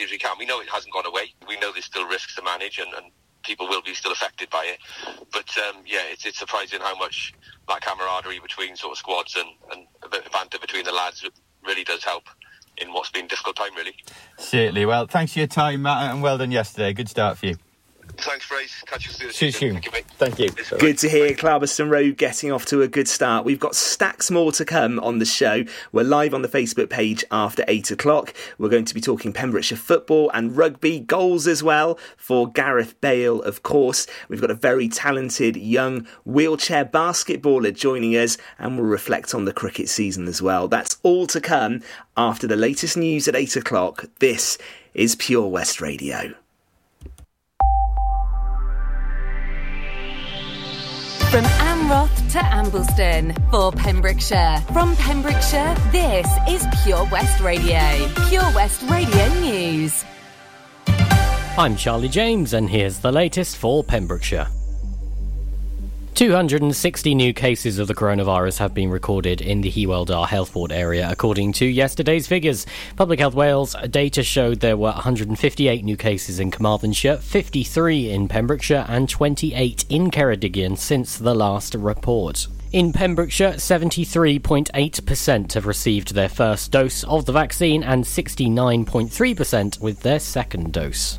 as we can. We know it hasn't gone away. We know there's still risks to manage, and, and people will be still affected by it. But um, yeah, it's, it's surprising how much that camaraderie between sort of squads and, and a bit of banter between the lads really does help in what's been a difficult time, really. Certainly. Well, thanks for your time, Matt, and well done yesterday. Good start for you. Thanks, Bryce. Catch you soon. See you Thank you, mate. Thank you. Good to hear Clarbeston Road getting off to a good start. We've got stacks more to come on the show. We're live on the Facebook page after eight o'clock. We're going to be talking Pembrokeshire football and rugby goals as well for Gareth Bale, of course. We've got a very talented young wheelchair basketballer joining us, and we'll reflect on the cricket season as well. That's all to come after the latest news at eight o'clock. This is Pure West Radio. From Amroth to Ambleston for Pembrokeshire. From Pembrokeshire, this is Pure West Radio. Pure West Radio News. I'm Charlie James, and here's the latest for Pembrokeshire. 260 new cases of the coronavirus have been recorded in the Hywel Dda Health Board area, according to yesterday's figures. Public Health Wales data showed there were 158 new cases in Carmarthenshire, 53 in Pembrokeshire, and 28 in Ceredigion since the last report. In Pembrokeshire, 73.8% have received their first dose of the vaccine and 69.3% with their second dose.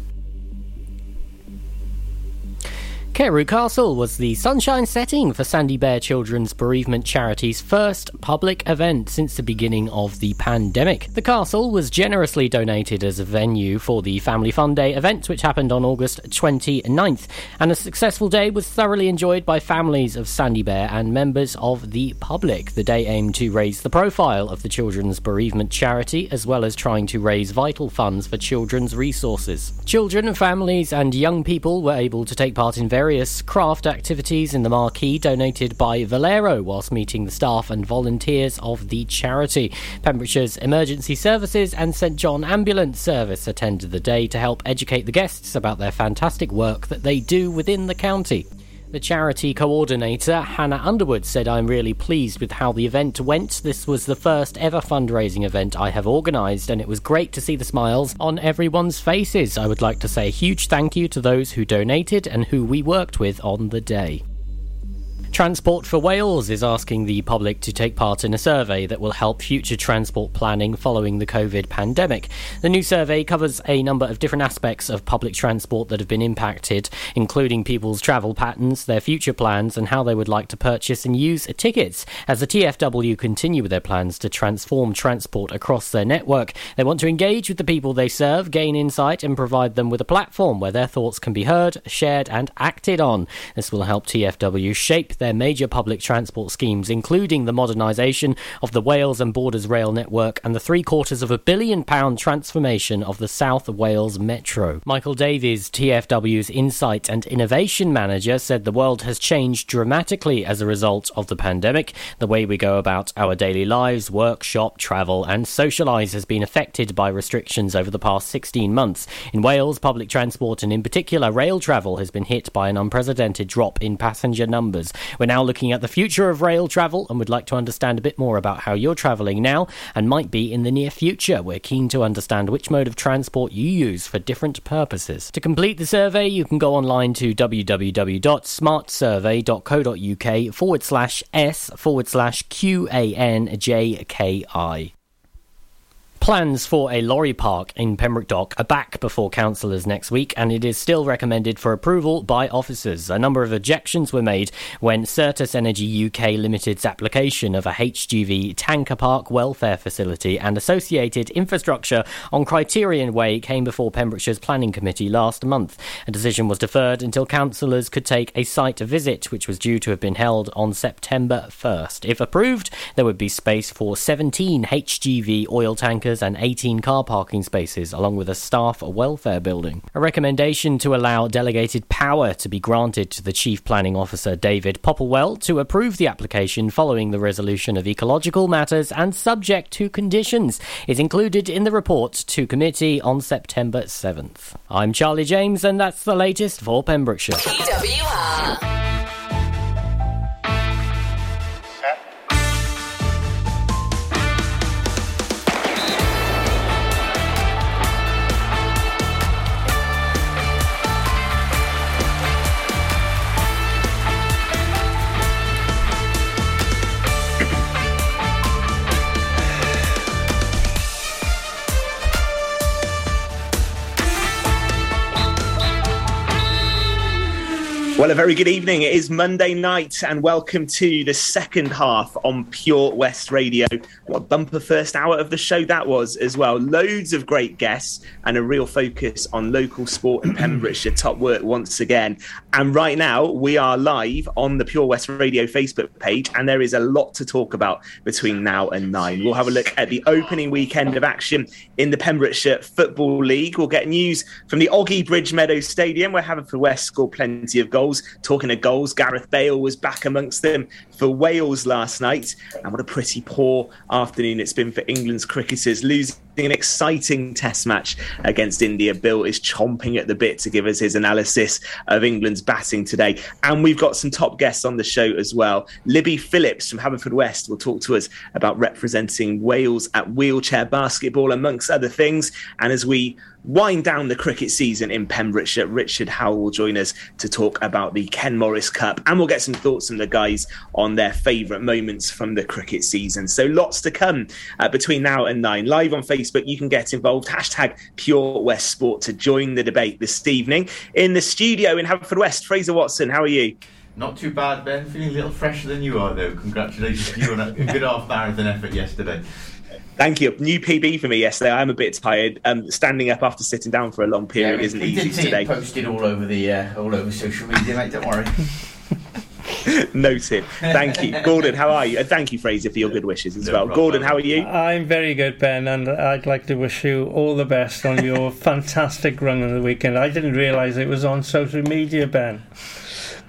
Carew Castle was the sunshine setting for Sandy Bear Children's Bereavement Charity's first public event since the beginning of the pandemic. The castle was generously donated as a venue for the Family Fun Day event, which happened on August 29th, and a successful day was thoroughly enjoyed by families of Sandy Bear and members of the public. The day aimed to raise the profile of the Children's Bereavement Charity, as well as trying to raise vital funds for children's resources. Children, families, and young people were able to take part in various craft activities in the marquee donated by Valero whilst meeting the staff and volunteers of the charity. Pembrokeshire's Emergency Services and St John Ambulance Service attended the day to help educate the guests about their fantastic work that they do within the county. The charity coordinator, Hannah Underwood, said, I'm really pleased with how the event went. This was the first ever fundraising event I have organised, and it was great to see the smiles on everyone's faces. I would like to say a huge thank you to those who donated and who we worked with on the day. Transport for Wales is asking the public to take part in a survey that will help future transport planning following the COVID pandemic. The new survey covers a number of different aspects of public transport that have been impacted, including people's travel patterns, their future plans, and how they would like to purchase and use tickets. As the TFW continue with their plans to transform transport across their network, they want to engage with the people they serve, gain insight, and provide them with a platform where their thoughts can be heard, shared, and acted on. This will help TFW shape their major public transport schemes, including the modernisation of the Wales and Borders rail network and the three quarters of a billion pound transformation of the South Wales Metro. Michael Davies, TFW's Insight and Innovation Manager, said the world has changed dramatically as a result of the pandemic. The way we go about our daily lives, work, shop, travel, and socialise has been affected by restrictions over the past 16 months. In Wales, public transport and in particular rail travel has been hit by an unprecedented drop in passenger numbers. We're now looking at the future of rail travel and would like to understand a bit more about how you're travelling now and might be in the near future. We're keen to understand which mode of transport you use for different purposes. To complete the survey, you can go online to www.smartsurvey.co.uk forward slash S forward slash QANJKI. Plans for a lorry park in Pembroke Dock are back before councillors next week, and it is still recommended for approval by officers. A number of objections were made when Certus Energy UK Limited's application of a HGV tanker park welfare facility and associated infrastructure on Criterion Way came before Pembrokeshire's Planning Committee last month. A decision was deferred until councillors could take a site visit, which was due to have been held on September 1st. If approved, there would be space for 17 HGV oil tankers and 18 car parking spaces, along with a staff welfare building. A recommendation to allow delegated power to be granted to the Chief Planning Officer David Popplewell to approve the application following the resolution of ecological matters and subject to conditions is included in the report to committee on September 7th. I'm Charlie James, and that's the latest for Pembrokeshire. PWR. Well, a very good evening. It is Monday night, and welcome to the second half on Pure West Radio. What bumper first hour of the show that was as well. Loads of great guests and a real focus on local sport in Pembrokeshire. Top work once again. And right now, we are live on the Pure West Radio Facebook page, and there is a lot to talk about between now and nine. We'll have a look at the opening weekend of action in the Pembrokeshire Football League. We'll get news from the Ogi Bridge Meadows Stadium, where Haverfordwest scored plenty of goals. Talking of goals, Gareth Bale was back amongst them for Wales last night. And what a pretty poor afternoon it's been for England's cricketers, losing an exciting test match against India. Bill is chomping at the bit to give us his analysis of England's batting today. And we've got some top guests on the show as well. Libby Phillips from Haverfordwest will talk to us about representing Wales at wheelchair basketball, amongst other things. And as we wind down the cricket season in Pembrokeshire, Richard Howell will join us to talk about the Ken Morris Cup. And we'll get some thoughts from the guys on their favourite moments from the cricket season. So lots to come uh, between now and nine. Live on Facebook, you can get involved. Hashtag Pure West Sport to join the debate this evening. In the studio in Haverfordwest, Fraser Watson, how are you? Not too bad, Ben. Feeling a little fresher than you are, though. Congratulations to you on a good half marathon effort yesterday. Thank you. New PB for me yesterday. I'm a bit tired. Um, standing up after sitting down for a long period yeah, isn't easy today. It posted all over the uh, all over social media, mate. Don't worry. Noted. Thank you, Gordon. How are you? And thank you, Fraser, for your good wishes as no well. Problem. Gordon, how are you? I'm very good, Ben, and I'd like to wish you all the best on your fantastic run of the weekend. I didn't realise it was on social media, Ben.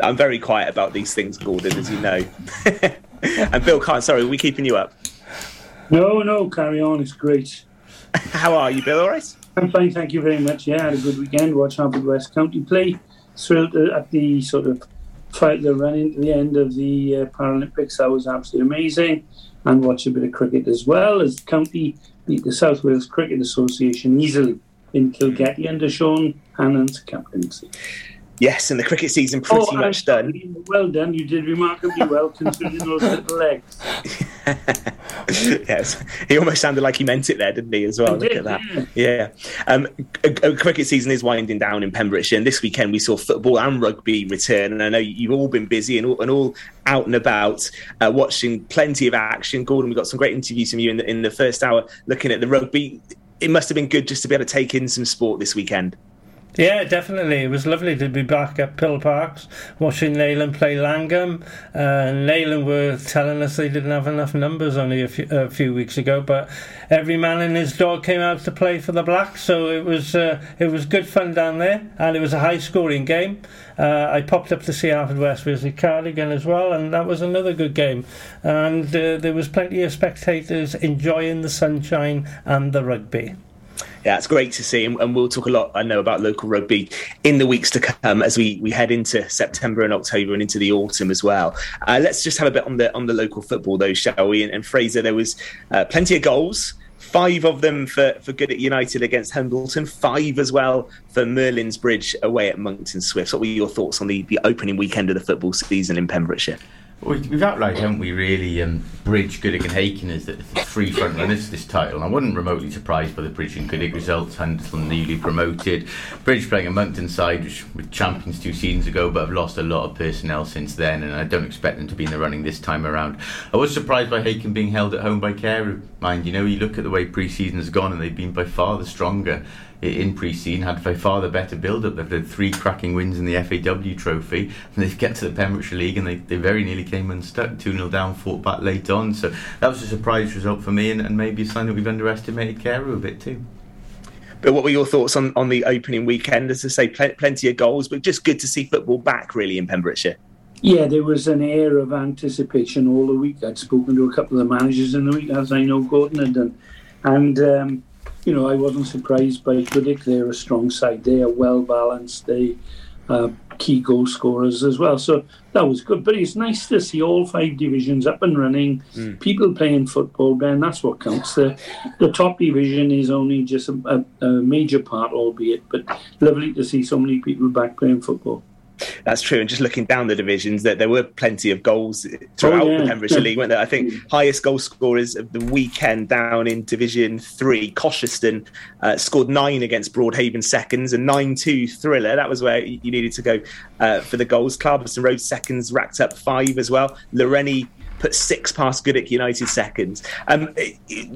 I'm very quiet about these things, Gordon, as you know. and Bill can't. sorry, are we keeping you up? No, no, carry on. It's great. How are you, Bill? All right? I'm fine, thank you very much. Yeah, I had a good weekend. Watched West County play. Thrilled uh, at the sort of fight the run into the end of the uh, Paralympics. That was absolutely amazing. And watch a bit of cricket as well as County beat the South Wales Cricket Association easily in Kilgetty under Sean Hannan's captaincy. Yes, and the cricket season pretty oh, much done. Well done. You did remarkably well considering those little legs. yes, he almost sounded like he meant it there, didn't he? As well. Look at that. Yeah. Um, a, a cricket season is winding down in Pembrokeshire, and this weekend we saw football and rugby return. And I know you've all been busy and all, and all out and about, uh, watching plenty of action. Gordon, we got some great interviews from you in the, in the first hour, looking at the rugby. It must have been good just to be able to take in some sport this weekend. Yeah, definitely. It was lovely to be back at Pill Parks watching Neyland play Llangwm. Uh, Neyland were telling us they didn't have enough numbers only a few, a few, weeks ago, but every man and his dog came out to play for the Blacks, so it was uh, it was good fun down there, and it was a high scoring game. Uh, I popped up to see Haverfordwest visit Cardigan as well, and that was another good game. And uh, there was plenty of spectators enjoying the sunshine and the rugby yeah, it's great to see, and, and, we'll talk a lot. I know about local rugby in the weeks to come as we, we head into September and October and into the autumn as well. Uh, let's just have a bit on the on the local football though, shall we? And, and Fraser, there was uh, plenty of goals. Five of them for, for Goodwick United against Hundleton, five as well for Merlin's Bridge away at Monkton Swifts. What were your thoughts on the, the opening weekend of the football season in Pembrokeshire? We've outlined, haven't we, really, um, Bridge, Goodwick and Hakin as the three front runners for this title. And I wasn't remotely surprised by the Bridge and Goodwick results. Hundleton newly promoted. Bridge playing a Monkton side, which were champions two seasons ago, but have lost a lot of personnel since then. And I don't expect them to be in the running this time around. I was surprised by Hakin being held at home by Carew. Mind, you know, you look at the way pre season has gone, and they've been by far the stronger in pre-season had by far the better build-up. They've had three cracking wins in the FAW Trophy, and they've get to the Pembrokeshire League, and they, they very nearly came unstuck, two 0 down, fought back late on. So that was a surprise result for me, and, and maybe a sign that we've underestimated Carew a bit too. But what were your thoughts on, on the opening weekend? As I say, pl- plenty of goals, but just good to see football back really in Pembrokeshire. Yeah, there was an air of anticipation all the week. I'd spoken to a couple of the managers in the week, as I know Gordon had done, and um, you know, I wasn't surprised by Goodwick. They're a strong side. They are well balanced. They are key goal scorers as well. So that was good. But it's nice to see all five divisions up and running, mm. people playing football, Ben. That's what counts. The, the top division is only just a, a, a major part, albeit, but lovely to see so many people back playing football. That's true. And just looking down the divisions, that there were plenty of goals throughout oh, yeah. the Pembrokeshire League, weren't there? I think highest goal scorers of the weekend down in Division Three, Cosheston uh, scored nine against Broadhaven seconds, a nine-two thriller. That was where you needed to go uh, for the goals. Clarbeston Road seconds racked up five as well. Lawrenny put six past Goodwick United seconds. Um,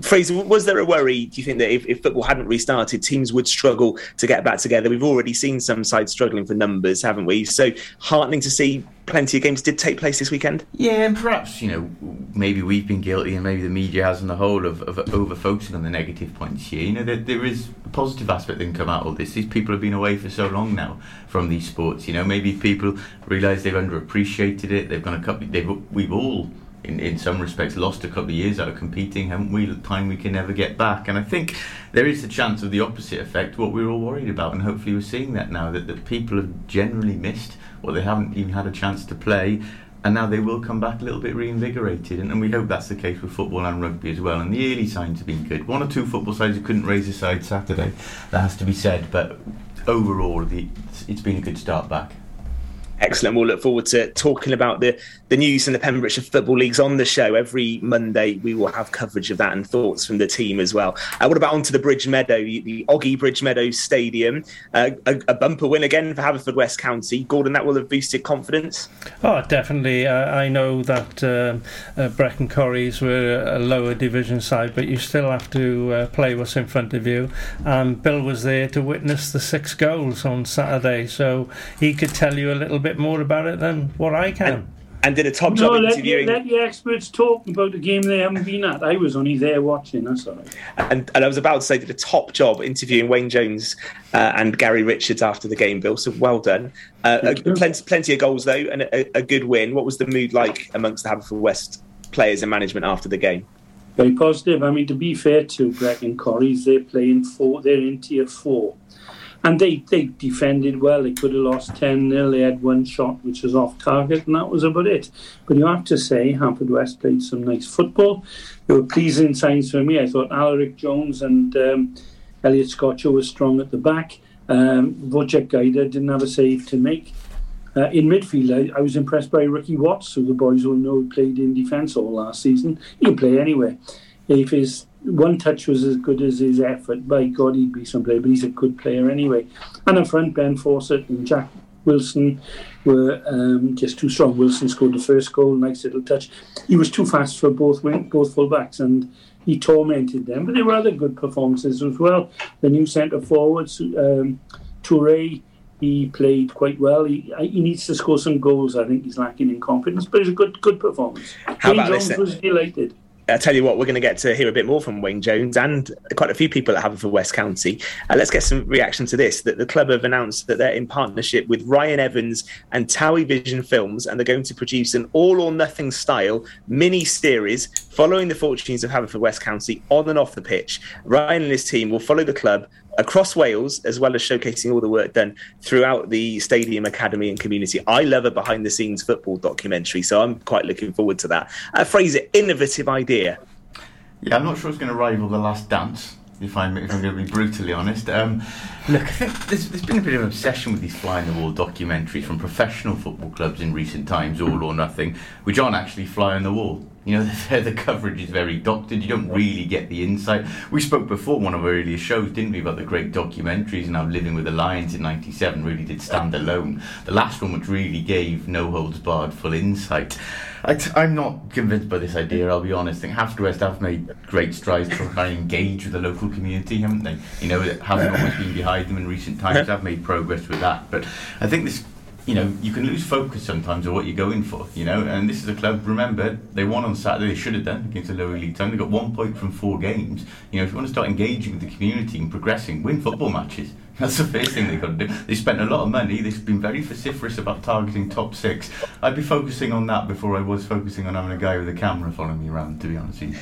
Fraser, was there a worry, do you think, that if, if, football hadn't restarted, teams would struggle to get back together? We've already seen some sides struggling for numbers, haven't we? So heartening to see plenty of games did take place this weekend. Yeah, and perhaps, you know, maybe we've been guilty and maybe the media has on the whole of, of over focusing on the negative points here. You know, there, there is a positive aspect that can come out of this. These people have been away for so long now from these sports. You know, maybe people realise they've underappreciated it. They've gone a couple. They've we've all in, in some respects lost a couple of years out of competing, haven't we? Time we can never get back. And I think there is a chance of the opposite effect, what we are all worried about, and hopefully we're seeing that now that, that people have generally missed or they haven't even had a chance to play. And now they will come back a little bit reinvigorated, and, and we hope that's the case with football and rugby as well. And the early signs have been good. One or two football sides who couldn't raise a side Saturday, that has to be said. But overall, the, it's been a good start back. Excellent. We'll look forward to talking about the, the news in the Pembrokeshire Football Leagues on the show. Every Monday, we will have coverage of that and thoughts from the team as well. Uh, what about onto the Bridge Meadow, the Ogi Bridge Meadow Stadium? Uh, a, a, bumper win again for Haverfordwest County. Gordon, that will have boosted confidence? Oh, definitely. Uh, I know that um, uh, Brecon Corries were a lower division side, but you still have to uh, play what's in front of you. And Bill was there to witness the six goals on Saturday, so he could tell you a little bit bit more about it than what I can. And, and did a top no, job let interviewing. The, let the experts talk about the game they haven't been at. I was only there watching. That's all right. And, and I was about to say, did a top job interviewing Wayne Jones uh, and Gary Richards after the game, Bill. So well done. Uh, plenty, plenty of goals though, and a, a, good win. What was the mood like amongst the Haverfordwest players and management after the game? Very positive. I mean, to be fair to Brecon Corries, they're playing four. They're in tier four and they, they defended well. They could have lost 10 0. They had one shot which was off target, and that was about it. But you have to say, Haverfordwest played some nice football. There were pleasing signs for me. I thought Alaric Jones and um, Elliot Scotcher were strong at the back. Um, Wojciech Gaida didn't have a save to make. Uh, in midfield, I, I, was impressed by Ricky Watts, who the boys will know played in defence all last season. He can play anywhere. If his one touch was as good as his effort. By God, he'd be some player, but he's a good player anyway. And in front, Ben Fawcett and Jack Wilson were um, just too strong. Wilson scored the first goal, nice little touch. He was too fast for both wing, both fullbacks, and he tormented them. But there were other good performances as well. The new centre forwards, um, Toure, he played quite well. He, he needs to score some goals. I think he's lacking in confidence, but it's a good good performance. How Jane about Jones was delighted. I tell you what, we're going to get to hear a bit more from Wayne Jones and quite a few people at Haverfordwest County. Uh, let's get some reaction to this. That the club have announced that they're in partnership with Ryan Evans and Towie Vision Films, and they're going to produce an all or nothing style mini series following the fortunes of Haverfordwest County on and off the pitch. Ryan and his team will follow the club across Wales, as well as showcasing all the work done throughout the stadium, academy, and community. I love a behind the scenes football documentary, so I'm quite looking forward to that. Uh, Fraser, innovative idea. Yeah, I'm not sure it's going to rival The Last Dance. If I'm, if I'm going to be brutally honest, um, look, I think there's, there's been a bit of an obsession with these fly on the wall documentaries from professional football clubs in recent times, all or nothing, which aren't actually fly on the wall. You know, the, the, coverage is very doctored. You don't really get the insight. We spoke before one of our earlier shows, didn't we, about the great documentaries and how Living with the Lions in '97 really did stand alone. The last one, which really gave no holds barred full insight. I t- I'm not convinced by this idea. I'll be honest. I think Haverfordwest have made great strides to try and engage with the local community, haven't they? You know, hasn't always been behind them in recent times. Have made progress with that, but I think this you know, you can lose focus sometimes of what you're going for, you know. And this is a club, remember, they won on Saturday, they should have done against a lower league team. They got one point from four games. You know, if you want to start engaging with the community and progressing, win football matches. That's the first thing they've got to do. They spent a lot of money, they've been very vociferous about targeting top six. I'd be focusing on that before I was focusing on having a guy with a camera following me around, to be honest with you.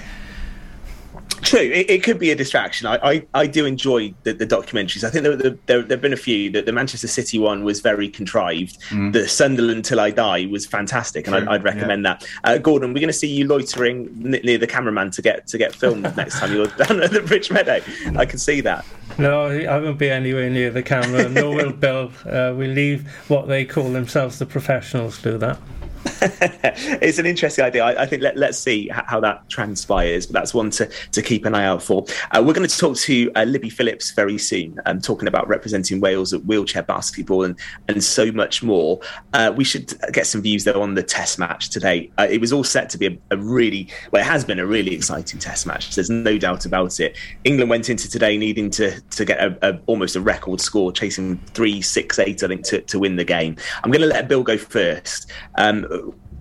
True, it, it, could be a distraction. I, I, I do enjoy the, the, documentaries. I think there, there, there, have been a few. The, the Manchester City one was very contrived. Mm. The Sunderland Till I Die was fantastic, and I'd, I'd, recommend yeah. that. Uh, Gordon, we're going to see you loitering near the cameraman to get to get filmed next time you're down at the Bridge Meadow. I can see that. No, I won't be anywhere near the camera. nor will Bill. Uh, we leave what they call themselves the professionals do that. it's an interesting idea. I, I think let, us see how that transpires, but that's one to, to keep an eye out for. Uh, we're going to talk to uh, Libby Phillips very soon, um, talking about representing Wales at wheelchair basketball and, and so much more. Uh, we should get some views, though, on the test match today. Uh, it was all set to be a, a, really, well, it has been a really exciting test match. There's no doubt about it. England went into today needing to, to get a, a, almost a record score, chasing 3 6 8, I think, to, to win the game. I'm going to let Bill go first. Um,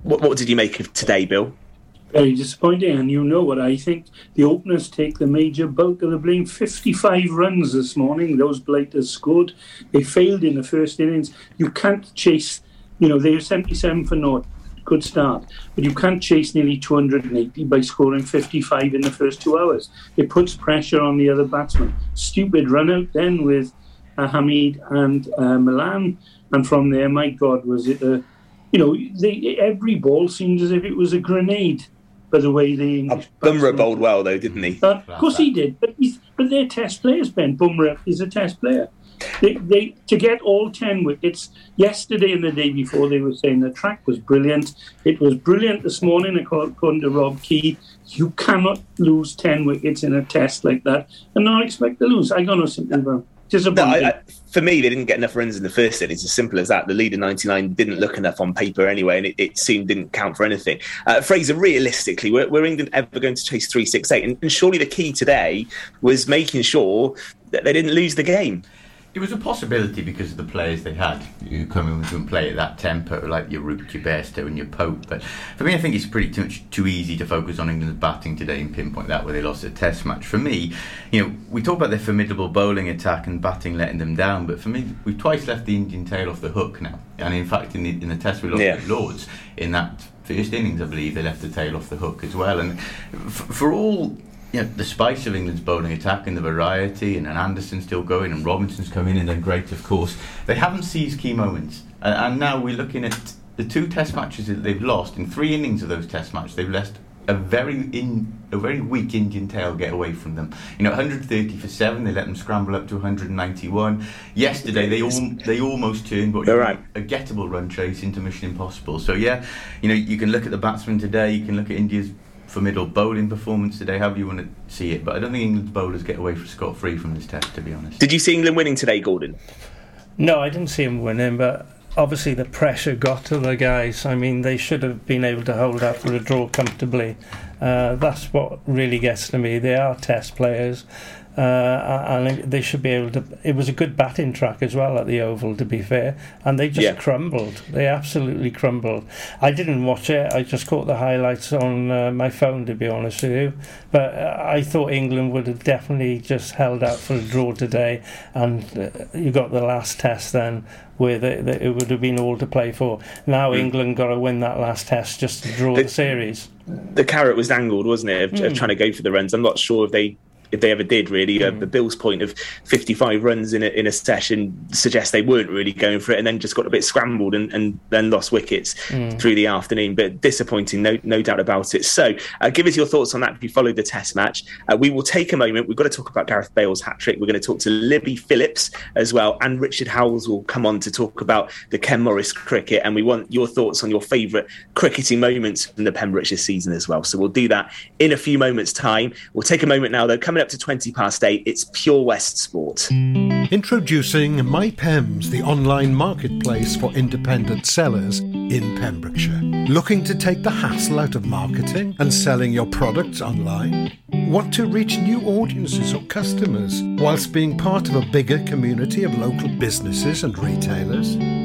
what, what did you make of today, Bill? Very disappointing, and you know what I think. The openers take the major bulk of the blame. 55 runs this morning, those blighters scored. They failed in the first innings. You can't chase, you know, they were 77 for naught. Good start. But you can't chase nearly 280 by scoring 55 in the first two hours. It puts pressure on the other batsmen. Stupid run out then with uh, Hameed and uh, Malan. And from there, my God, was it a you know, they, every ball seemed as if it was a grenade. By the way, the English uh, Bumrah bowled well, though, didn't he? Uh, of course, he did. But but they're Test players. Ben Bumrah is a Test player. They, they to get all ten wickets yesterday and the day before they were saying the track was brilliant. It was brilliant this morning according to Rob Key. You cannot lose ten wickets in a test like that and not expect to lose. I got no sympathy about. No, I, I, for me, they didn't get enough runs in the first innings. It's as simple as that. The leader 99 didn't look enough on paper anyway, and it, it seemed didn't count for anything. Uh, Fraser, realistically, were, were, England ever going to chase 368? And, and surely the key today was making sure that they didn't lose the game. It was a possibility because of the players they had who come in and play at that tempo, like your your Bairstow, and your Pope. But for me, I think it's pretty too much too easy to focus on England's batting today and pinpoint that where they lost a Test match. For me, you know, we talk about their formidable bowling attack and batting letting them down, but for me, we've twice left the Indian tail off the hook now. And in fact, in the in the Test we lost yeah. Lords in that first innings, I believe they left the tail off the hook as well. And f- for all you know, the spice of England's bowling attack and the variety, and, and Anderson still going, and Robinson's coming in, and then great, of course. They haven't seized key moments, and, and now we're looking at the two Test matches that they've lost in three innings of those Test matches. They've lost a very in a very weak Indian tail get away from them. You know, 130 for seven. They let them scramble up to 191. Yesterday they all they almost turned, but right. a gettable run chase into Mission Impossible. So yeah, you know, you can look at the batsmen today. You can look at India's formidable bowling performance today, however you want to see it. But I don't think England's bowlers get away scot free from this test, to be honest. Did you see England winning today, Gordon? No, I didn't see him winning, but obviously the pressure got to the guys. I mean, they should have been able to hold out for a draw comfortably. Uh, that's what really gets to me. They are test players. Uh, and they should be able to. It was a good batting track as well at the Oval, to be fair, and they just yeah. crumbled. They absolutely crumbled. I didn't watch it. I just caught the highlights on uh, my phone, to be honest with you. But uh, I thought England would have definitely just held out for a draw today, and uh, you got the last test then where they, they, it would have been all to play for. Now mm. England got to win that last test just to draw the, the series. The carrot was dangled, wasn't it, of, mm. of, hmm. trying to go for the runs. I'm not sure if they if they ever did really. Mm. Uh, the Bills' point of 55 runs in a, in a session suggests they weren't really going for it, and then just got a bit scrambled and, and then lost wickets mm. through the afternoon. But disappointing, no no doubt about it. So, uh, give us your thoughts on that if you followed the Test match. Uh, we will take a moment. We've got to talk about Gareth Bale's hat trick. We're going to talk to Libby Phillips as well, and Richard Howells will come on to talk about the Ken Morris cricket. And we want your thoughts on your favourite cricketing moments from the Pembrokeshire season as well. So we'll do that in a few moments' time. We'll take a moment now, though. Coming up to 20 past 8, it's Pure West Sport. Introducing MyPems, the online marketplace for independent sellers in Pembrokeshire. Looking to take the hassle out of marketing and selling your products online? Want to reach new audiences or customers whilst being part of a bigger community of local businesses and retailers?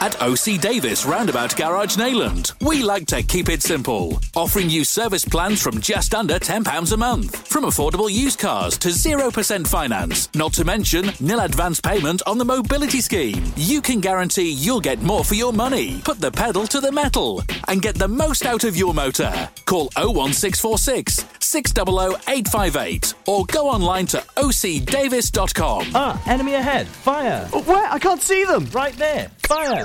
At OC Davis Roundabout Garage Neyland. we like to keep it simple, offering you service plans from just under £10 a month. From affordable used cars to 0% finance, not to mention nil advance payment on the mobility scheme. You can guarantee you'll get more for your money. Put the pedal to the metal and get the most out of your motor. Call 01646 600 858 or go online to ocdavis.com. Ah, enemy ahead. Fire. Oh, where? I can't see them. Right there. Fire.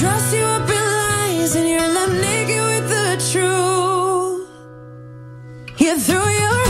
Dress you up in lies and you're left naked with the truth, you throw your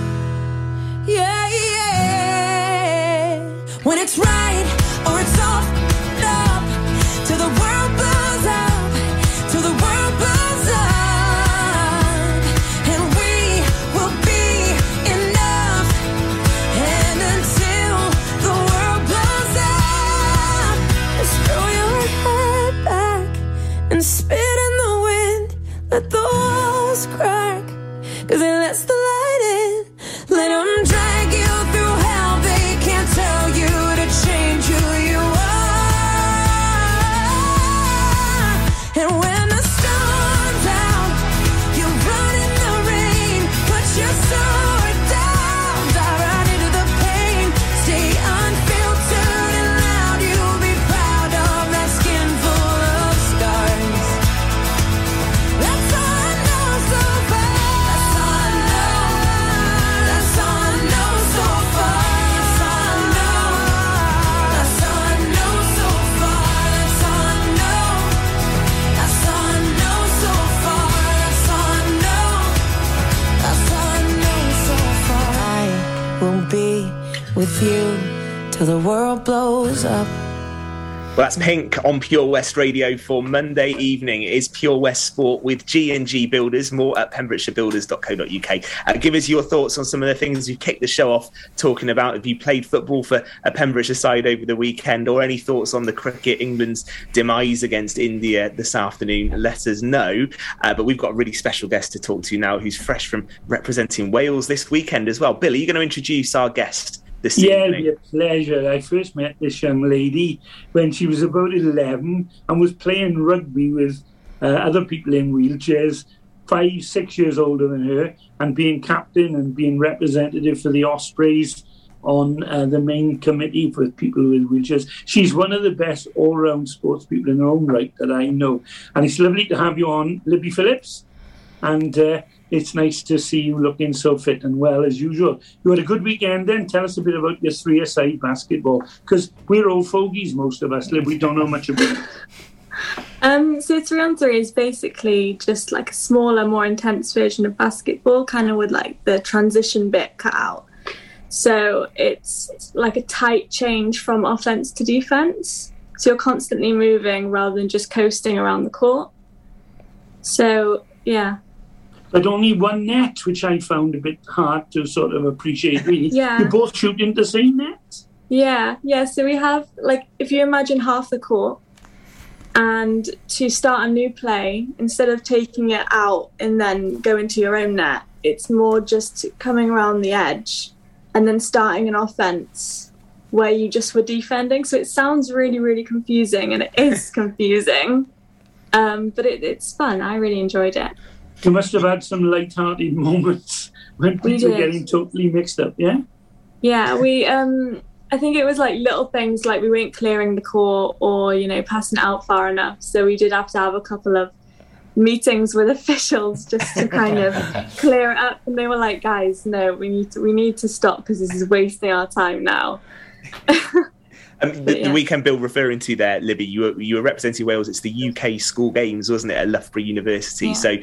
That's Pink on Pure West Radio for Monday evening. It is Pure West Sport with G&G Builders. More at pembrokeshirebuilders.co.uk. Uh, give us your thoughts on some of the things you kicked the show off talking about. Have you played football for a Pembrokeshire side over the weekend, or any thoughts on the cricket England's demise against India this afternoon? Let us know. Uh, but we've got a really special guest to talk to now, who's fresh from representing Wales this weekend as well. Bill, are you going to introduce our guest? This yeah, evening? it'll be a pleasure. I first met this young lady when she was about 11 and was playing rugby with uh, other people in wheelchairs, five, six years older than her, and being captain and being representative for the Ospreys on uh, the main committee for people with wheelchairs. She's one of the best all round sports people in her own right that I know. And it's lovely to have you on, Libby Phillips. And uh, it's nice to see you looking so fit and well as usual. You had a good weekend then. Tell us a bit about your three aside basketball because we're old fogies, most of us. Liv, we don't know much about it. Um, so three on three is basically just like a smaller, more intense version of basketball, kind of with like the transition bit cut out. So it's like a tight change from offense to defense. So you're constantly moving rather than just coasting around the court. So yeah, But only one net, which I found a bit hard to sort of appreciate, really. Yeah. You both shoot into the same net? Yeah, yeah. So we have like if you imagine half the court, and to start a new play, instead of taking it out and then go into your own net, it's more just coming around the edge and then starting an offense where you just were defending. So it sounds really, really confusing, and it is confusing. Um, but it, it's fun. I really enjoyed it. You must have had some light-hearted moments when We people were getting totally mixed up, yeah? Yeah, we um I think it was like little things like we weren't clearing the court or, you know, passing it out far enough. So we did have to have a couple of meetings with officials just to kind of clear it up and they were like, guys, no, we need to we need to stop because this is wasting our time now. Um, the, yeah. the weekend Bill referring to there, Libby, you were, you were representing Wales. It's the UK school games, wasn't it, at Loughborough University? Yeah. So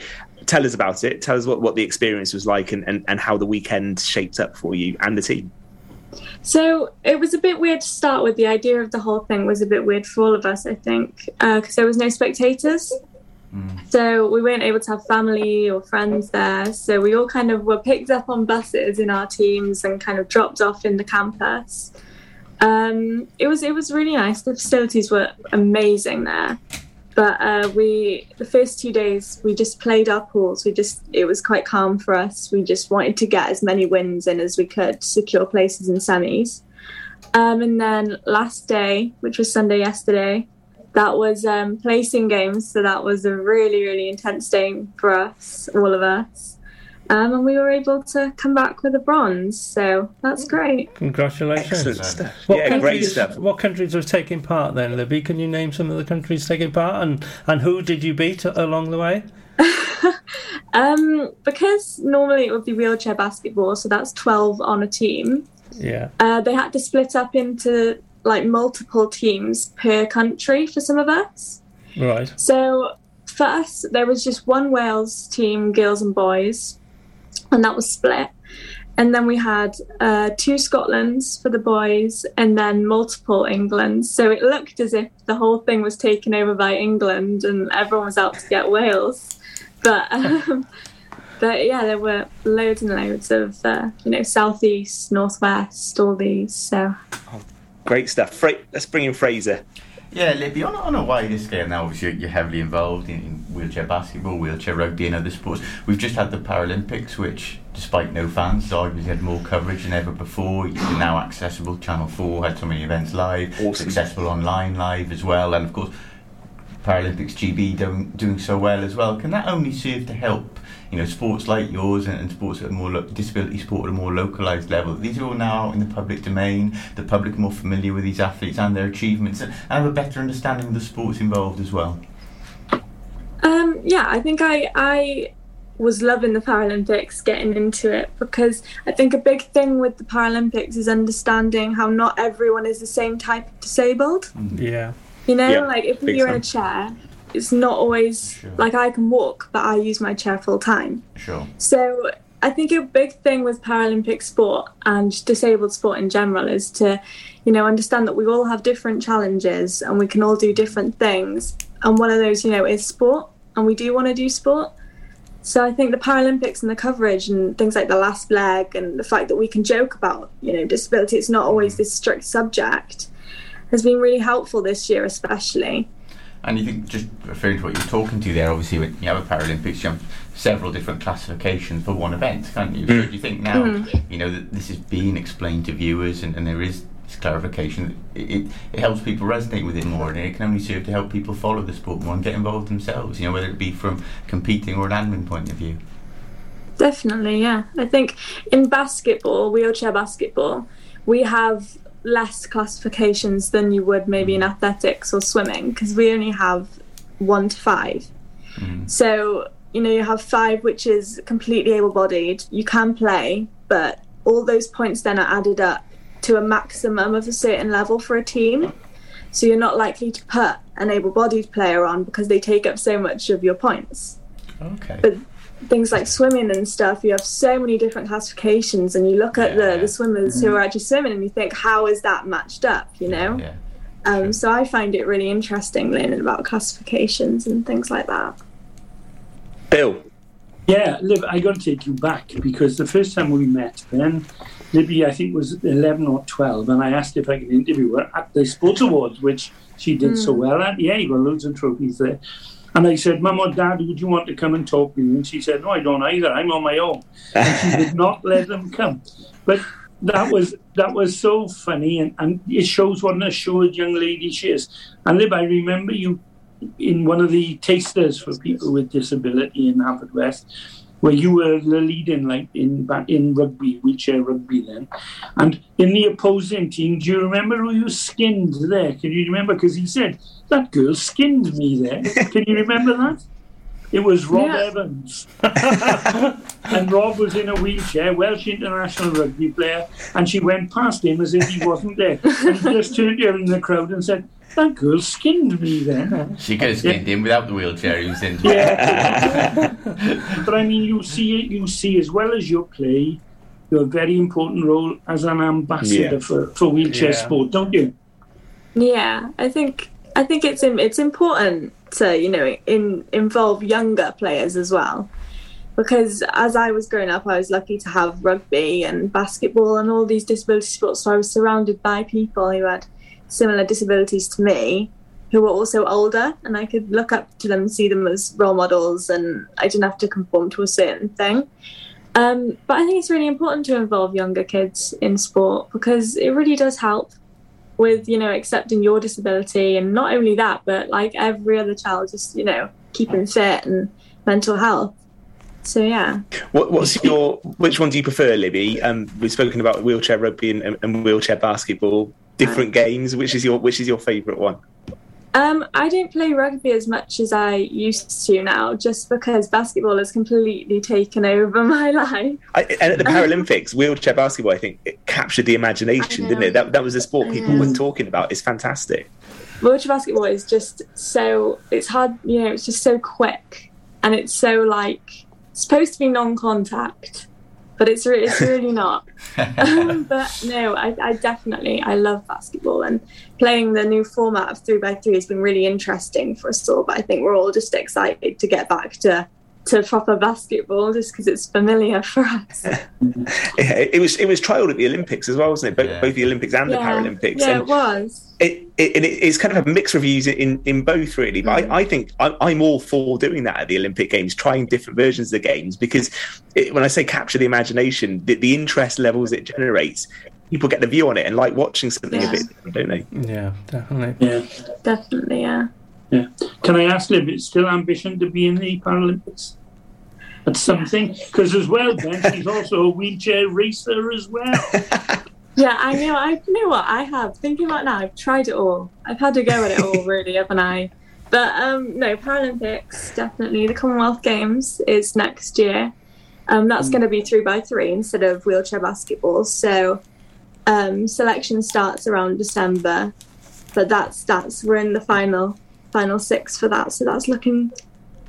tell us about it. Tell us what, what the experience was like and, and, and how the weekend shaped up for you and the team. So it was a bit weird to start with. The idea of the whole thing was a bit weird for all of us, I think, because there was no spectators. So we weren't able to have family or friends there. So we all kind of were picked up on buses in our teams and kind of dropped off in the campus. Um, it was it was really nice. The facilities were amazing there. But uh, we the first two days we just played our pools. We just it was quite calm for us. We just wanted to get as many wins in as we could, secure places in semis. Um, and then last day, which was Sunday yesterday, that was um, placing games. So that was a really really intense day for us, all of us. Um, and we were able to come back with a bronze. So that's great. Congratulations. Excellent stuff. What Yeah, great countries- stuff. What countries were taking part then, Libby? Can you name some of the countries taking part and, and who did you beat along the way? Um, because normally it would be wheelchair basketball, so that's 12 on a team. Yeah. Uh, they had to split up into like multiple teams per country for some of us. Right. So for us, there was just one Wales team, girls and boys, and that was split. And then we had uh, two Scotlands for the boys, and then multiple Englands. So it looked as if the whole thing was taken over by England, and everyone was out to get Wales. But um, but yeah, there were loads and loads of uh, you know southeast, northwest, all these. So Great stuff. Fra- let's bring in Fraser. Yeah, Libby, on, a- on a wider scale now, obviously you're heavily involved in, in wheelchair basketball, wheelchair rugby and other sports. We've just had the Paralympics, which, despite no fans, arguably had more coverage than ever before. It's now accessible. Channel 4 had so many events live, accessible online live as well, and of course, Paralympics GB doing, doing so well as well. Can that only serve to help, you know, sports like yours and, and sports at a more lo- disability sport at a more localised level? These are all now in the public domain. The public are more familiar with these athletes and their achievements, and have a better understanding of the sports involved as well. Um, yeah, I think I I was loving the Paralympics, getting into it because I think a big thing with the Paralympics is understanding how not everyone is the same type of disabled. Yeah. You know, Yeah, like if you're in a time. chair, it's not always like I can walk, but I use my chair full time. Sure. So I think a big thing with Paralympic sport and disabled sport in general is to, you know, understand that we all have different challenges and we can all do different things. And one of those, you know, is sport, and we do want to do sport. So I think the Paralympics and the coverage and things like the last leg and the fact that we can joke about, you know, disability, it's not always mm. this strict subject, has been really helpful this year, especially. And you think, just referring to what you were talking to there, obviously, when you have a Paralympics, you have several different classifications for one event, can't you? So Mm. do you think now, Mm. you know, that this is being explained to viewers and, and there is this clarification, it, it, it helps people resonate with it more and it can only serve to help people follow the sport more and get involved themselves, you know, whether it be from competing or an admin point of view. Definitely, yeah. I think in basketball, wheelchair basketball, we have less classifications than you would maybe in mm. athletics or swimming because we only have one to five. Mm-hmm. So, you know, you have five, which is completely able bodied. You can play, but all those points then are added up to a maximum of a certain level for a team. So you're not likely to put an able bodied player on because they take up so much of your points Okay. but things like swimming and stuff, you have so many different classifications, and you look at the, the swimmers who are actually swimming, and you think, how is that matched up? You know. Um, so I find it really interesting learning about classifications and things like that. Bill. Yeah, Liv, I got to take you back because the first time we met, then Libby, I think, was 11 or 12, and I asked if I could interview her at the Sports Awards, which she did so Mm. well at. Yeah, you got loads of trophies there. And I said, Mum or Dad, would you want to come and talk to you? And she said, No, I don't either. I'm on my own. And she did not let them come. But that was that was so funny, and, and it shows what an assured young lady she is. And Lib, I remember you in one of the tasters for people with disability in Hampton West, where you were the leading like in in rugby, wheelchair rugby then, and in the opposing team, do you remember who you skinned there? Can you remember? Because he said that girl skinned me there. Can you remember that? It was Rob Yeah. Evans. and Rob was in a wheelchair, Welsh international rugby player, and she went past him as if he wasn't there. And he just turned to in the crowd and said, That girl skinned me then. She could have skinned him without the wheelchair he was in. Yeah. but I mean, you see, you see as well as your play, you have a very important role as an ambassador Yeah. for, for wheelchair Yeah. sport, don't you? Yeah, I think I think it's it's important to you know in, involve younger players as well, because as I was growing up, I was lucky to have rugby and basketball and all these disability sports. So I was surrounded by people who had similar disabilities to me, who were also older, and I could look up to them see them as role models, and I didn't have to conform to a certain thing. Um, but I think it's really important to involve younger kids in sport because it really does help with you know accepting your disability and not only that but like every other child just you know keeping fit and mental health so yeah What, what's your which one do you prefer, Libby? Um, we've spoken about wheelchair rugby and, and wheelchair basketball. Different games. Which is your which is your favourite one? Um i don't play rugby as much as i used to now just because basketball has completely taken over my life I, and at the Paralympics, wheelchair basketball, I think it captured the imagination, didn't it? That that was a sport people were talking about. It's fantastic. wheelchair basketball is just so it's hard you know it's just so quick and it's so like supposed to be non-contact but it's re- it's really not. Um, but no I, I definitely i love basketball and playing the new format of three by three has been really interesting for us all but i think we're all just excited to get back to to proper basketball just because it's familiar for us Yeah, it was it was trialled at the Olympics as well, wasn't it? Both, both the Olympics and the Paralympics. yeah and it was it, it, and it- it's kind of a mixed reviews in, in both really but Mm. I, I think I'm, I'm all for doing that at the olympic games trying different versions of the games because it, when i say capture the imagination the, the interest levels it generates people get the view on it and like watching something Yeah. a bit don't they Yeah, definitely. Yeah. definitely yeah Yeah. Can I ask Liv, it's still ambition to be in the Paralympics? That's something. Because as well, Ben, she's also a wheelchair racer as well. Yeah, I know. I you know what I have. Thinking about now, I've tried it all. I've had to go at it all, really, haven't I? But um, no, Paralympics definitely. The Commonwealth Games is next year. Um, that's going to be three by three instead of wheelchair basketball. So um, selection starts around December, but that's that's we're in the final final six for that. So that's looking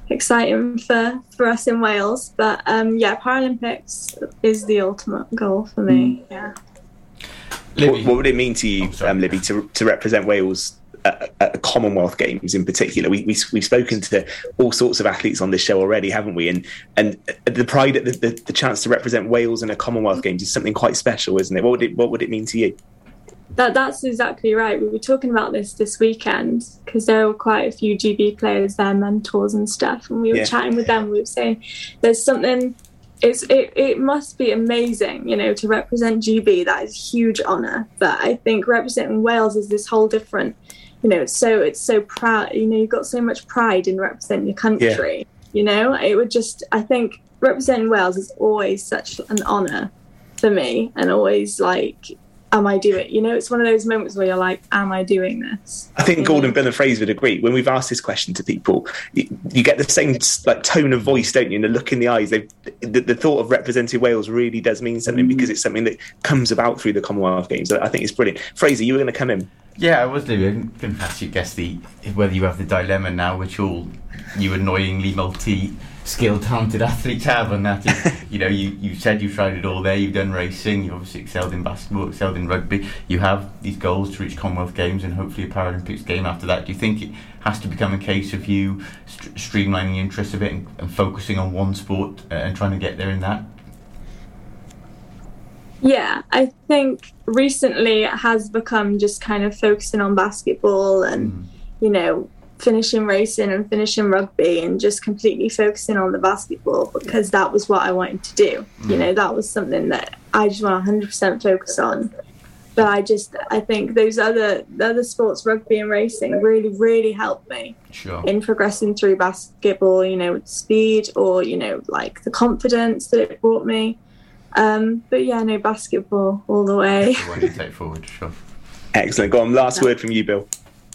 exciting for for us in Wales. But um, yeah, Paralympics is the ultimate goal for me. Yeah. What, what would it mean to you, um, Libby, to, to represent Wales at, at Commonwealth Games in particular? We, we, we've spoken to all sorts of athletes on this show already, haven't we? And and the pride, the, the, the chance to represent Wales in a Commonwealth Games is something quite special, isn't it? What would it What would it mean to you? That that's exactly right. We were talking about this this weekend because there were quite a few GB players, their mentors and stuff, and we were Yeah. chatting with them. We were saying there's something. It's it, it must be amazing, you know, to represent GB. That is a huge honour. But I think representing Wales is this whole different, you know. It's so it's so proud. You know, you've got so much pride in representing your country. You know, it would just. I think representing Wales is always such an honour for me, and always like am I doing? It? You know, it's one of those moments where you're like, am I doing this? I think Gordon Bill and Fraser would agree. When we've asked this question to people, you, you get the same like tone of voice, don't you? And the look in the eyes. They, the, the thought of representing Wales really does mean something mm. because it's something that comes about through the Commonwealth Games. I think it's brilliant. Fraser, you were going to come in. Yeah, I was going to ask you guess the whether you have the dilemma now, which all you annoyingly multi-skilled, talented athletes have, and that is, you know, you you said you've tried it all there. You've done racing. You've obviously excelled in basketball, excelled in rugby. You have these goals to reach Commonwealth Games and hopefully a Paralympics game after that. Do you think it has to become a case of you st- streamlining the interest of it and, and focusing on one sport uh, and trying to get there in that? Yeah, I think recently it has become just kind of focusing on basketball and, you know, finishing racing and finishing rugby and just completely focusing on the basketball because that was what I wanted to do. You know, that was something that I just want 100% focus on. But I just, I think those other the other sports, rugby and racing, really, really helped me Sure. in progressing through basketball, you know, with speed or, you know, like the confidence that it brought me. Um, but yeah, no, basketball all the way. The one you take forward, sure. Excellent. Go on. Last word from you, Bill.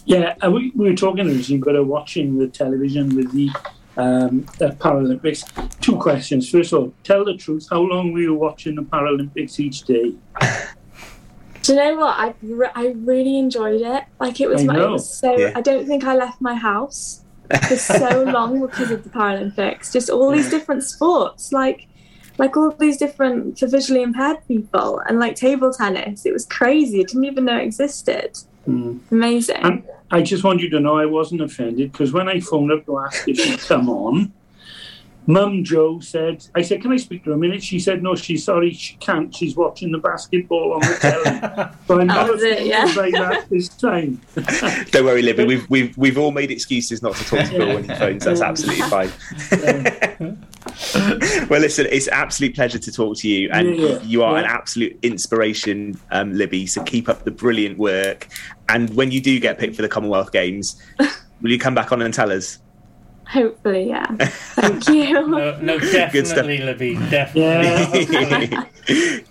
Yeah, we, we were talking as you got watching the television with the um, uh, Paralympics. Two questions. First of all, tell the truth. How long were you watching the Paralympics each day? Do you know what? I, re- I really enjoyed it. Like it was, I my, it was so. Yeah. I don't think I left my house for so long because of the Paralympics. Just all these different sports, like like all these different for visually impaired people, and like table tennis. It was crazy. I didn't even know it existed. Mm. Amazing. And I just want you to know I wasn't offended because when I phoned up to ask if she'd come on, Mum Joe said, I said, Can I speak to her a minute? She said, No, she's sorry, she can't. She's watching the basketball on the telly. so I'm not was it, offended yeah. by that this time. Don't worry, Libby. We've we've we've all made excuses not to talk to Bill when he phones. That's absolutely fine. well, listen, it's an absolute pleasure to talk to you, and Yeah, yeah. you are an absolute inspiration, um, Libby. So keep up the brilliant work. And when you do get picked for the Commonwealth Games, will you come back on and tell us? Hopefully, yeah. Thank you. No, no Good stuff. definitely, Libby. Definitely.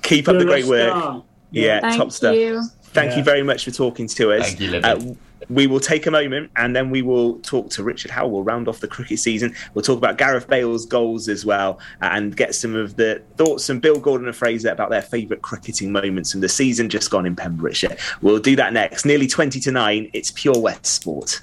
keep up the You're a great work. star. Yeah, Thank top stuff. you. Thank Yeah. you very much for talking to us. Thank you, Libby. Uh, we will take a moment and then we will talk to Richard Howell. We'll round off the cricket season. We'll talk about Gareth Bale's goals as well uh, and get some of the thoughts from Bill Gordon and Fraser about their favourite cricketing moments from the season just gone in Pembrokeshire. We'll do that next. Nearly 20 to 9. It's Pure West Sport.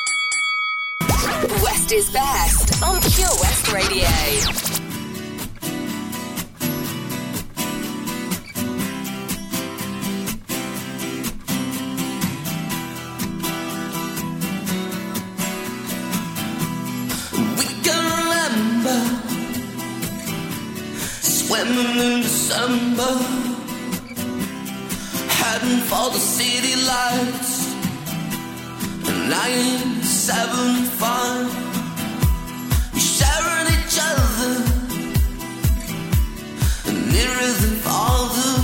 West is best on Pure West Radio. We love Women in December, heading for the city lights. 975, we nearer than father. Scent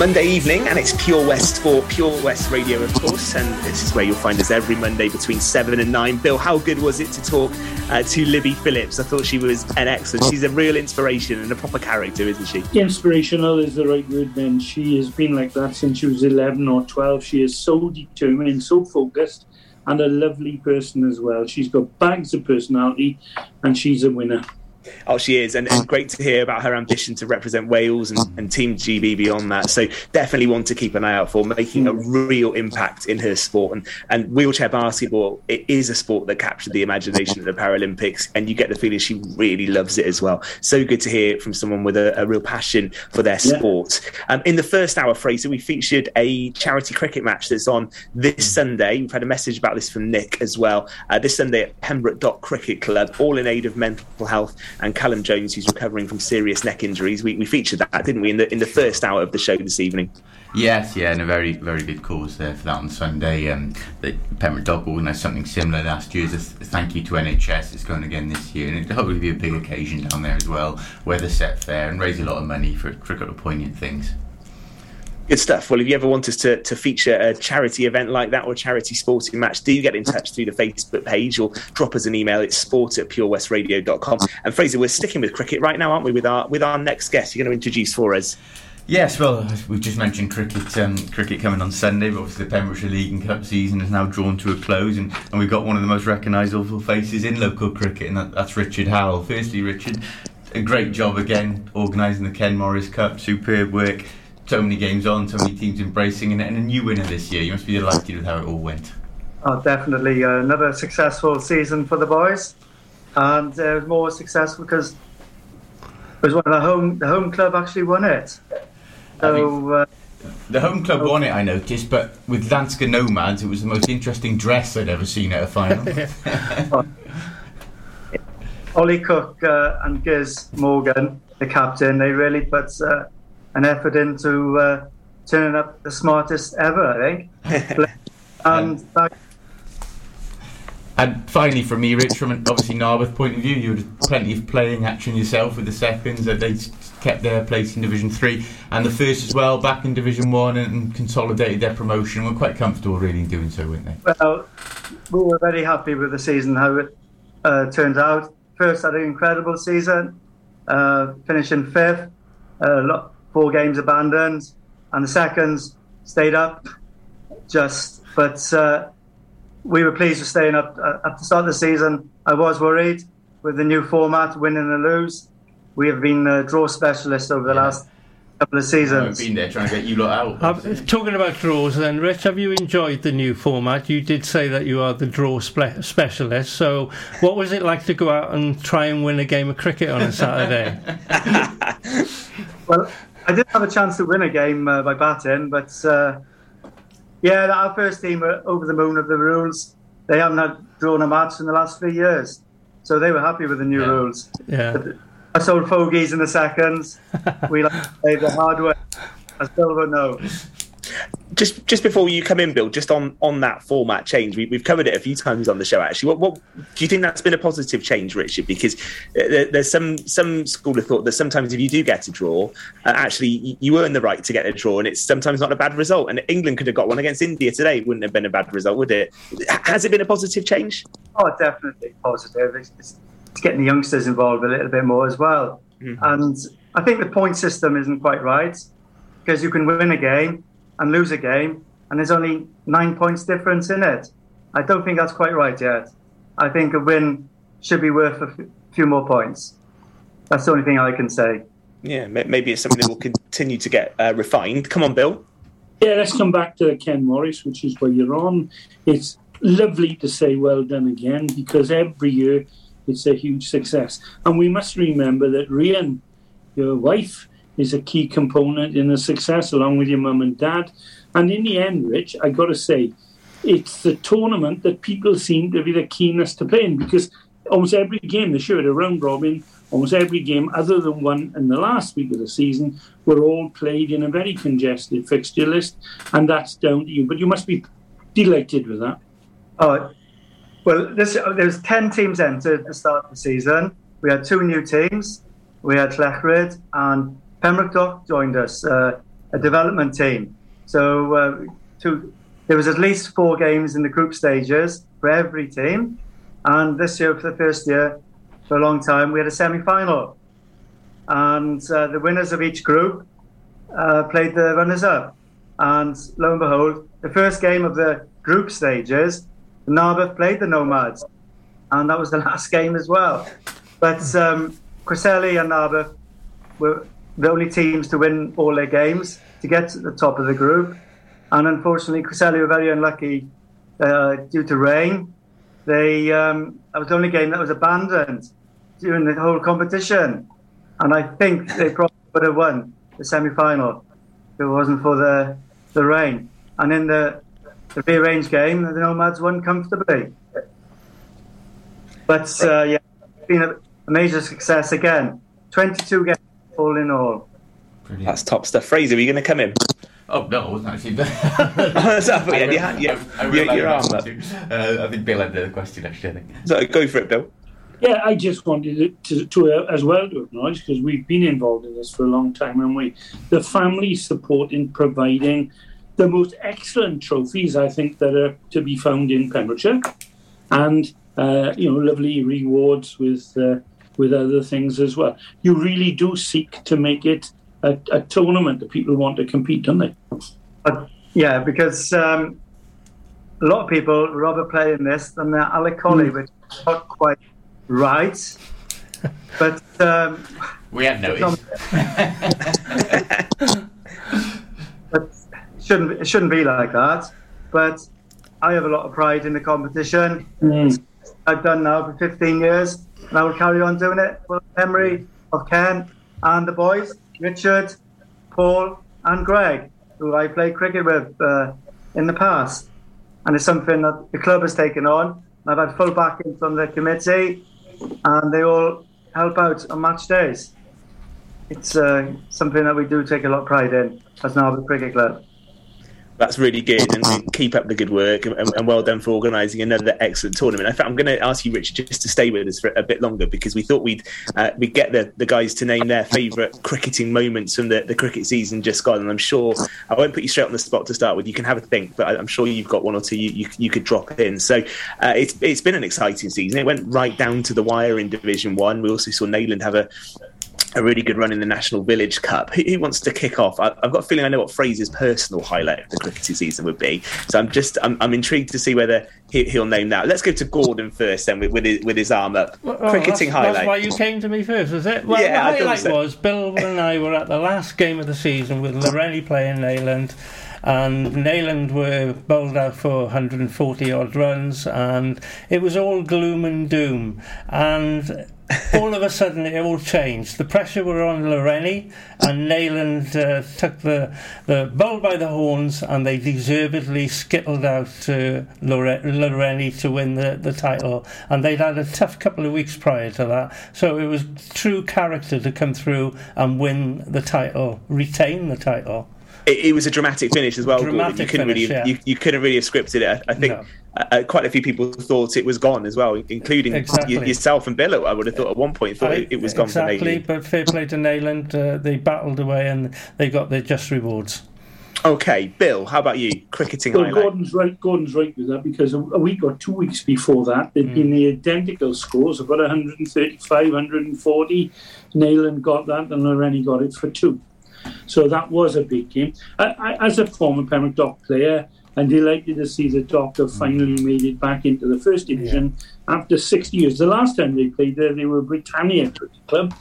Monday evening and it's Pure West for Pure West Radio, of course. And this is where you'll find us every Monday between 7 and 9. Bill, how good was it to talk uh, to Libby Phillips? I thought she was an excellent. She's a real inspiration and a proper character, isn't she? Inspirational is the right word, Then She has been like that since she was 11 or 12. She is so determined, so focused, and a lovely person as well. She's got bags of personality, and she's a winner. Oh, she is, and, and great to hear about her ambition to represent Wales and, and Team GB beyond that. So definitely one to keep an eye out for, making a real impact in her sport. And and wheelchair basketball, it is a sport that captured the imagination at the Paralympics, and you get the feeling she really loves it as well. So good to hear from someone with a, a real passion for their Yeah. sport. Um, in the first hour, Fraser, we featured a charity cricket match that's on this Sunday. We've had a message about this from Nick as well. Uh, this Sunday at Pembroke Dock Cricket Club, all in aid of mental health and Callum Jones, who's recovering from serious neck injuries. We, we featured that, didn't we, in the in the first hour of the show this evening? Yes, yeah, and a very, very good cause there for that on Sunday. Um, the Pembroke Dock organised something similar last year as a thank you to NHS. It's going again this year, and it'll hopefully be a big occasion down there as well. Weather set fair and raise a lot of money for, for a couple of poignant things. Good stuff. Well, if you ever want us to, to feature a charity event like that or a charity sporting match, do get in touch through the Facebook page or drop us an email. It's sport at purewestradio.com. And Fraser, we're sticking with cricket right now, aren't we, with our, with our next guest you're going to introduce for us? Yes, well, we've just mentioned cricket. Um, cricket coming on Sunday, but obviously the Pembrokeshire League and Cup season is now drawn to a close, and, and we've got one of the most recognisable faces in local cricket, and that, that's Richard Howell. Firstly, Richard, a great job again organising the Ken Morris Cup. Superb work. So many games on, so many teams embracing, and, and a new winner this year. You must be delighted with how it all went. Oh, definitely uh, another successful season for the boys, and uh, more successful because it was one of the home the home club actually won it. So uh, The home club won it, I noticed, but with Lanska Nomads, it was the most interesting dress I'd ever seen at a final. Ollie Cook uh, and Giz Morgan, the captain, they really put uh, an effort into uh, turning up the smartest ever, I think. and that And finally, from me, Rich, from an obviously Narberth point of view, you had plenty of playing action yourself with the seconds. That they kept their place in Division Three, and the first as well, back in Division One, and, and consolidated their promotion. We're quite comfortable, really, in doing so, weren't they? Well, we were very happy with the season, how it uh, turned out. First, had an incredible season, uh, finishing fifth, uh, lo- four games abandoned, and the seconds stayed up. Just, but uh, we were pleased with staying up uh, at the start of the season. I was worried with the new format, winning and lose. We have been uh, draw specialists over the last couple of seasons. I've seasons. been there trying to get you lot out. Uh, talking about draws, then, Rich, have you enjoyed the new format? You did say that you are the draw spe- specialist. So, what was it like to go out and try and win a game of cricket on a Saturday? Well, I did have a chance to win a game uh, by batting, but uh, yeah, our first team were over the moon of the rules. They haven't had drawn a match in the last three years, so they were happy with the new rules. Yeah. Us old fogies in the seconds, we like to play the hard way. I still don't know. Just just before you come in, Bill, just on, on that format change, we, we've covered it a few times on the show. Actually, what, what do you think that's been a positive change, Richard? Because uh, there, there's some some school of thought that sometimes if you do get a draw, uh, actually you, earn the right to get a draw, and it's sometimes not a bad result. And England could have got one against India today; it wouldn't have been a bad result, would it? Has it been a positive change? Oh, definitely positive. It's, it's, it's getting the youngsters involved a little bit more as well. And I think the point system isn't quite right because you can win a game and lose a game, and there's only nine points difference in it. I don't think that's quite right yet. I think a win should be worth a f- few more points. That's the only thing I can say. Yeah, maybe it's something that will continue to get uh, refined. Come on, Bill. Yeah, let's come back to Ken Morris, which is where you're on. It's lovely to say well done again because every year it's a huge success. And we must remember that Rian, your wife, is a key component in the success along with your mum and dad. And in the end, Rich, I got to say, it's the tournament that people seem to be the keenest to play in because almost every game this year, the round robin, almost every game other than one in the last week of the season, were all played in a very congested fixture list, and that's down to you. But you must be delighted with that. Oh, well, this, uh, there's 10 teams entered at the start of the season. We had two new teams. We had Llechryd and Pembroke Dock joined us, uh, a development team. So uh, there was at least four games in the group stages for every team. And this year, for the first year, for a long time, we had a semi-final. And uh, the winners of each group uh, played the runners-up. And lo and behold, the first game of the group stages, Narberth played the Nomads, and that was the last game as well. But um, Cresselly and Narberth were the only teams to win all their games to get to the top of the group. And unfortunately, Cresselly were very unlucky uh, due to rain. They um, that was the only game that was abandoned during the whole competition, and I think they probably would have won the semi-final if it wasn't for the the rain. And in the the rearranged game, the Nomads won comfortably. But uh, yeah, it's been a major success again. 22 games all in all. That's top stuff. Fraser, are you going to come in? Oh no, I wasn't actually. Sorry, yeah, you had- yeah, I your- realised your I arm up. Uh, I think Bill had the question actually. I think. So go for it, Bill. Yeah, I just wanted to, to uh, as well to acknowledge because we've been involved in this for a long time, and we the family support in providing the most excellent trophies I think that are to be found in Pembrokeshire, and uh, you know lovely rewards with uh, with other things as well. You really do seek to make it a, a tournament that people want to compete, don't they? Uh, yeah, because um, a lot of people rather play in this than the Alec Colley, which is not quite right. But um, We have noticed. but it shouldn't it shouldn't be like that. But I have a lot of pride in the competition. I've done now for 15 years, and I will carry on doing it for the memory of Ken and the boys, Richard, Paul, and Greg, who I played cricket with uh, in the past. And it's something that the club has taken on. I've had full backing from the committee, and they all help out on match days. It's uh, something that we do take a lot of pride in as Narberth Cricket Club. That's really good, and keep up the good work, and, and well done for organising another excellent tournament. In fact, I'm going to ask you, Richard, just to stay with us for a bit longer because we thought we'd uh, we'd get the, the guys to name their favourite cricketing moments from the, the cricket season just gone. And I'm sure I won't put you straight on the spot to start with. You can have a think, but I- I'm sure you've got one or two you, you, you could drop in. So uh, it's it's been an exciting season. It went right down to the wire in Division One. We also saw Neyland have a a really good run in the National Village Cup. Who, who wants to kick off? I, I've got a feeling I know what Fraser's personal highlight of the cricketing season would be. So I'm just I'm, I'm intrigued to see whether he, he'll name that. Let's go to Gordon first, then with, with, his, with his arm up. Oh, cricketing that's, highlight. That's why you came to me first, was it? Well, Yeah, the highlight so. was Bill and I were at the last game of the season with Lawrenny playing Neyland. And Neyland were bowled out for 140 odd runs, and it was all gloom and doom. And all of a sudden, it all changed. The pressure were on Lawrenny, and Neyland uh, took the, the bull by the horns, and they deservedly skittled out to Lore- to win the, the title. And they'd had a tough couple of weeks prior to that, so it was true character to come through and win the title, retain the title. It, it was a dramatic finish as well. Gordon. You couldn't really finish, you, yeah. you couldn't really have scripted it. I, I think No. uh, uh, quite a few people thought it was gone as well, including Exactly. y- yourself and Bill. I would have thought at one point thought I- it, it was gone exactly, for Neyland. but fair play to Neyland. Uh, they battled away and they got their just rewards. Okay, Bill, how about you? Cricketing Well, highlight. Gordon's right. Gordon's right with that because a, a week or two weeks before that, there'd Hmm. been the identical scores, about 135, 140. Neyland got that, and Lawrenny got it for two. So that was a big game. I, I, as a former Pembroke Dock player, I'm delighted to see the Dock have hmm. finally made it back into the first division after 60 years. The last time they played there, they were Britannia Cricket Club.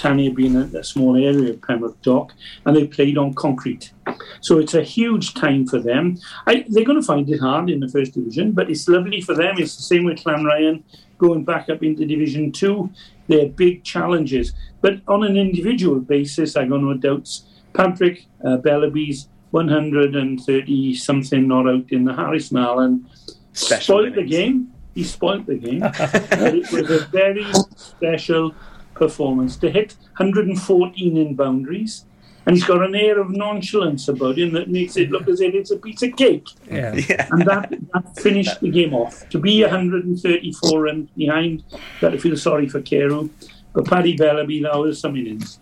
Britannia being a, a small area of Pembroke Dock, and they played on concrete. So it's a huge time for them. I, they're going to find it hard in the first division, but it's lovely for them. It's the same with Llanrhian going back up into Division Two. They're big challenges, but on an individual basis, I got no doubts. Patrick uh, Bellaby's 130 something not out in the Harris Allen spoiled the game. He spoiled the game. but it was a very special performance to hit 114 in boundaries. And he's got an air of nonchalance about him that makes it look as if it's a piece of cake. Yeah. And that, that finished the game off. To be 134 and behind, got to feel sorry for Carew. But Paddy Bellaby, that was some innings.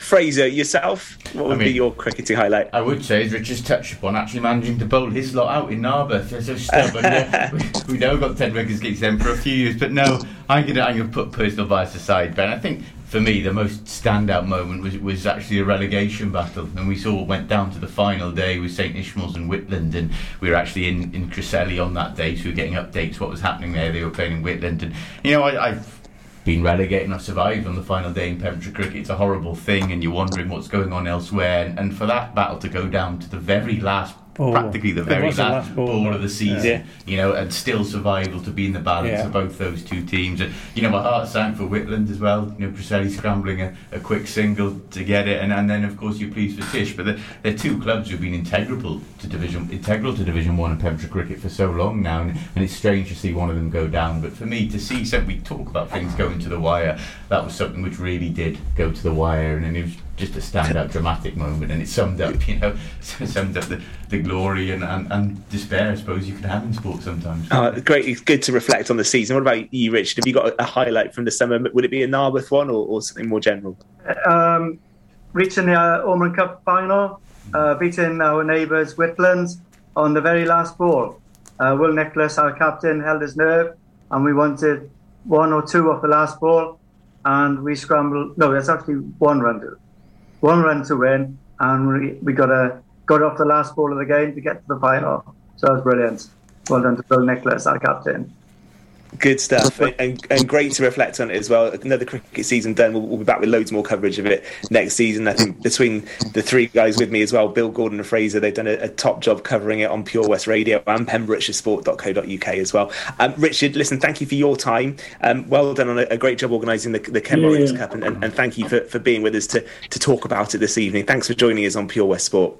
Fraser, yourself, what would I be your cricketing highlight? I would say, as Richard's touched upon, actually managing to bowl his lot out in Narberth. They're so stubborn. yeah. we, we know got Ted records against them for a few years, but no, I'm gonna I'm gonna put personal bias aside, Ben. I think for me the most standout moment was was actually a relegation battle, and we saw went down to the final day with St Ishmael's and Whitland, and we were actually in in Cresselly on that day, so we were getting updates what was happening there. They were playing in Whitland, and you know I, I've been relegated I've survived on the final day in Pembrokeshire cricket. It's a horrible thing, and you're wondering what's going on elsewhere. And, and for that battle to go down to the very last ball. practically the very last, last ball, ball, of the season. yeah. You know, and still survival to be in the balance Yeah. of both those two teams. And you know, my heart sank for Whitland as well. You know, Cresselly scrambling a, a quick single to get it, and, and then of course you're pleased for Tish. But they're, they're two clubs who've been integral to division integral to Division One and Pembrokeshire cricket for so long now, and, and it's strange to see one of them go down. But for me, to see something we talk about things going to the wire, that was something which really did go to the wire, and, and it was just a standout dramatic moment, and it summed up, you know, summed up the, the glory and, and, and despair, I suppose, you can have in sport sometimes. Oh, great! It's good to reflect on the season. What about you, Richard? Have you got a highlight from the summer? Would it be a Narberth one or, or something more general? Um, reaching the uh, Ormond Cup final, uh, beating our neighbours Whitlands on the very last ball. Uh, Will Nicholas, our captain, held his nerve, and we wanted one or two off the last ball, and we scrambled. No, that's actually one run to one run to win, and we, we got a got off the last ball of the game to get to the final. So that was brilliant. Well done to Will Nicholas, our captain. Good stuff, and, and, great to reflect on it as well. Another cricket season done. We'll, we'll be back with loads more coverage of it next season. I think between the three guys with me as well, Bill Gordon and Fraser, they've done a, a top job covering it on Pure West Radio and PembrokeshireSport.co.uk as well. Um, Richard, listen, thank you for your time. Um, well done on a, a great job organising the, the Ken Yeah, Morris yeah. Cup, and, and, and thank you for, for being with us to, to talk about it this evening. Thanks for joining us on Pure West Sport.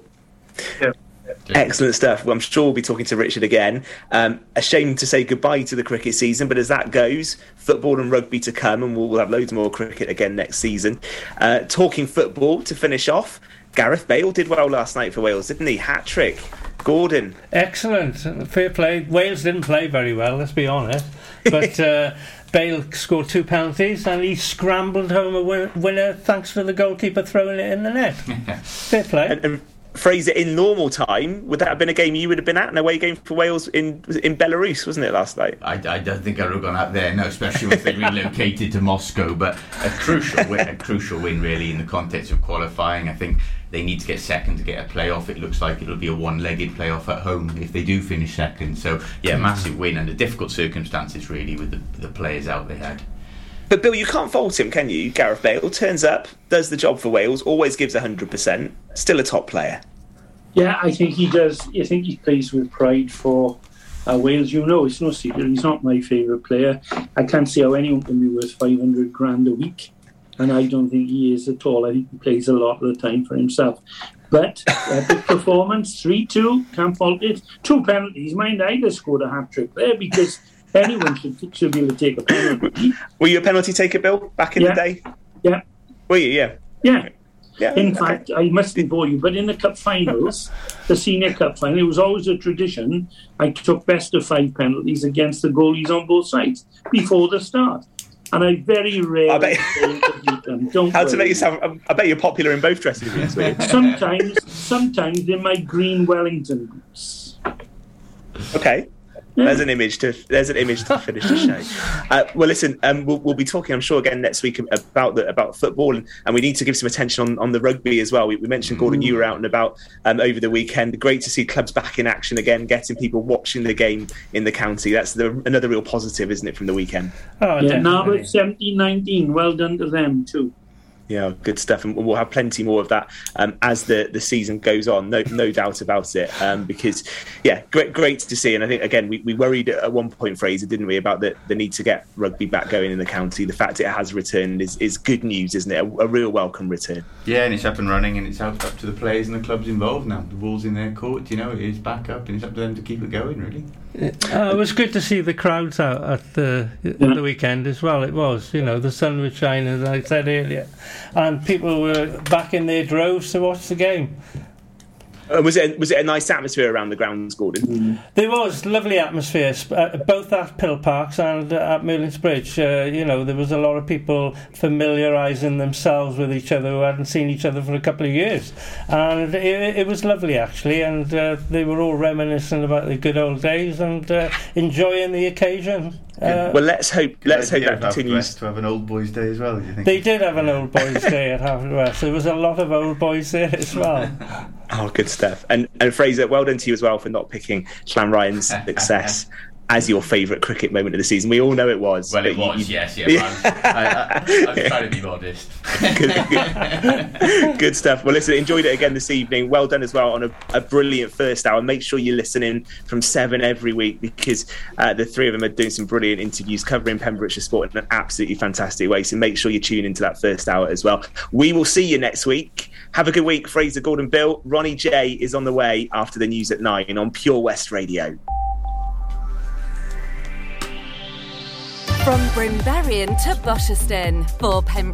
Excellent stuff. Well, I'm sure we'll be talking to Richard again. Um, a shame to say goodbye to the cricket season, but as that goes, football and rugby to come, and we'll, we'll have loads more cricket again next season. Uh, talking football to finish off, Gareth Bale did well last night for Wales, didn't he? Hat trick. Gordon. Excellent. Fair play. Wales didn't play very well, let's be honest. But uh, Bale scored two penalties and he scrambled home a win- winner thanks to the goalkeeper throwing it in the net. Fair play. And, and Fraser, in normal time, would that have been a game you would have been at, an away game for Wales in in Belarus, wasn't it, last night? I, I don't think I would have gone out there, no, especially once they relocated to Moscow. But a crucial win, a crucial win, really, in the context of qualifying. I think they need to get second to get a playoff. It looks like it'll be a one-legged playoff at home if they do finish second. So yeah, hmm. massive win under difficult circumstances, really, with the, the players out they had. But Bill, you can't fault him, can you? Gareth Bale turns up, does the job for Wales, always gives 100%, still a top player. Yeah, I think he does. I think he plays with pride for uh, Wales. You know, it's no secret. He's not my favourite player. I can't see how anyone can be worth 500 grand a week. And I don't think he is at all. I think he plays a lot of the time for himself. But epic performance, 3 2, can't fault it. Two penalties. Mind, I'd have scored a hat trick there because anyone should, should be able to take a penalty. Were you a penalty taker, Bill, back in Yeah. the day? Yeah. Were you? Yeah. Yeah. Yeah, In okay. fact, I mustn't bore you, but in the cup finals, the senior cup final, it was always a tradition. I took best of five penalties against the goalies on both sides before the start. And I very rarely to beat them. Don't How to make yourself? um, I bet you're popular in both were you? Sometimes, sometimes in my green Wellington boots. Okay. There's an image to there's an image to finish the show. Uh, well, listen, um, we'll, we'll be talking, I'm sure, again next week about the, about football, and, and we need to give some attention on, on the rugby as well. We, we mentioned Gordon, you were out and about um, over the weekend. Great to see clubs back in action again, getting people watching the game in the county. That's the, another real positive, isn't it, from the weekend? Oh, yeah, now it's 17 19. Well done to them, too. Yeah, good stuff, and we'll have plenty more of that um, as the, the season goes on. No, no doubt about it. Um, because, yeah, great, great to see. And I think again, we, we worried at one point, Fraser, didn't we, about the, the need to get rugby back going in the county. The fact it has returned is, is good news, isn't it? A, a real welcome return. Yeah, and it's up and running, and it's up, up to the players and the clubs involved now. The ball's in their court, you know, it is back up, and it's up to them to keep it going, really. Uh, it was good to see the crowds out at the at the weekend as well. It was, you know, the sun was shining, as I said earlier, and people were back in their droves to watch the game. Uh, was it was it a nice atmosphere around the grounds, Gordon? There was lovely atmosphere, uh, both at Pill Parks and uh, at Merlin's Bridge. Uh, you know, there was a lot of people familiarising themselves with each other who hadn't seen each other for a couple of years, and it, it was lovely actually. And they were all reminiscing about the good old days and enjoying the occasion. Uh, well, let's hope let's hope that continues. Haverford to have an old boys' day as well. Do you think? They did have an old boys' day at Haverford. There was a lot of old boys there as well. Oh, good stuff. And and Fraser, well done to you as well for not picking Llanrhian's success as your favourite cricket moment of the season. We all know it was. Well, it was, you- yes, yeah. but I'm, I, I'm trying to be modest. Good stuff. Well, listen, enjoyed it again this evening. Well done as well on a, a brilliant first hour. Make sure you listen in from seven every week because uh, the three of them are doing some brilliant interviews covering Pembrokeshire sport in an absolutely fantastic way. So make sure you tune into that first hour as well. We will see you next week. Have a good week, Fraser Gordon Bill. Ronnie J is on the way after the news at nine on Pure West Radio. From Brynberian to Bosherston for Pembroke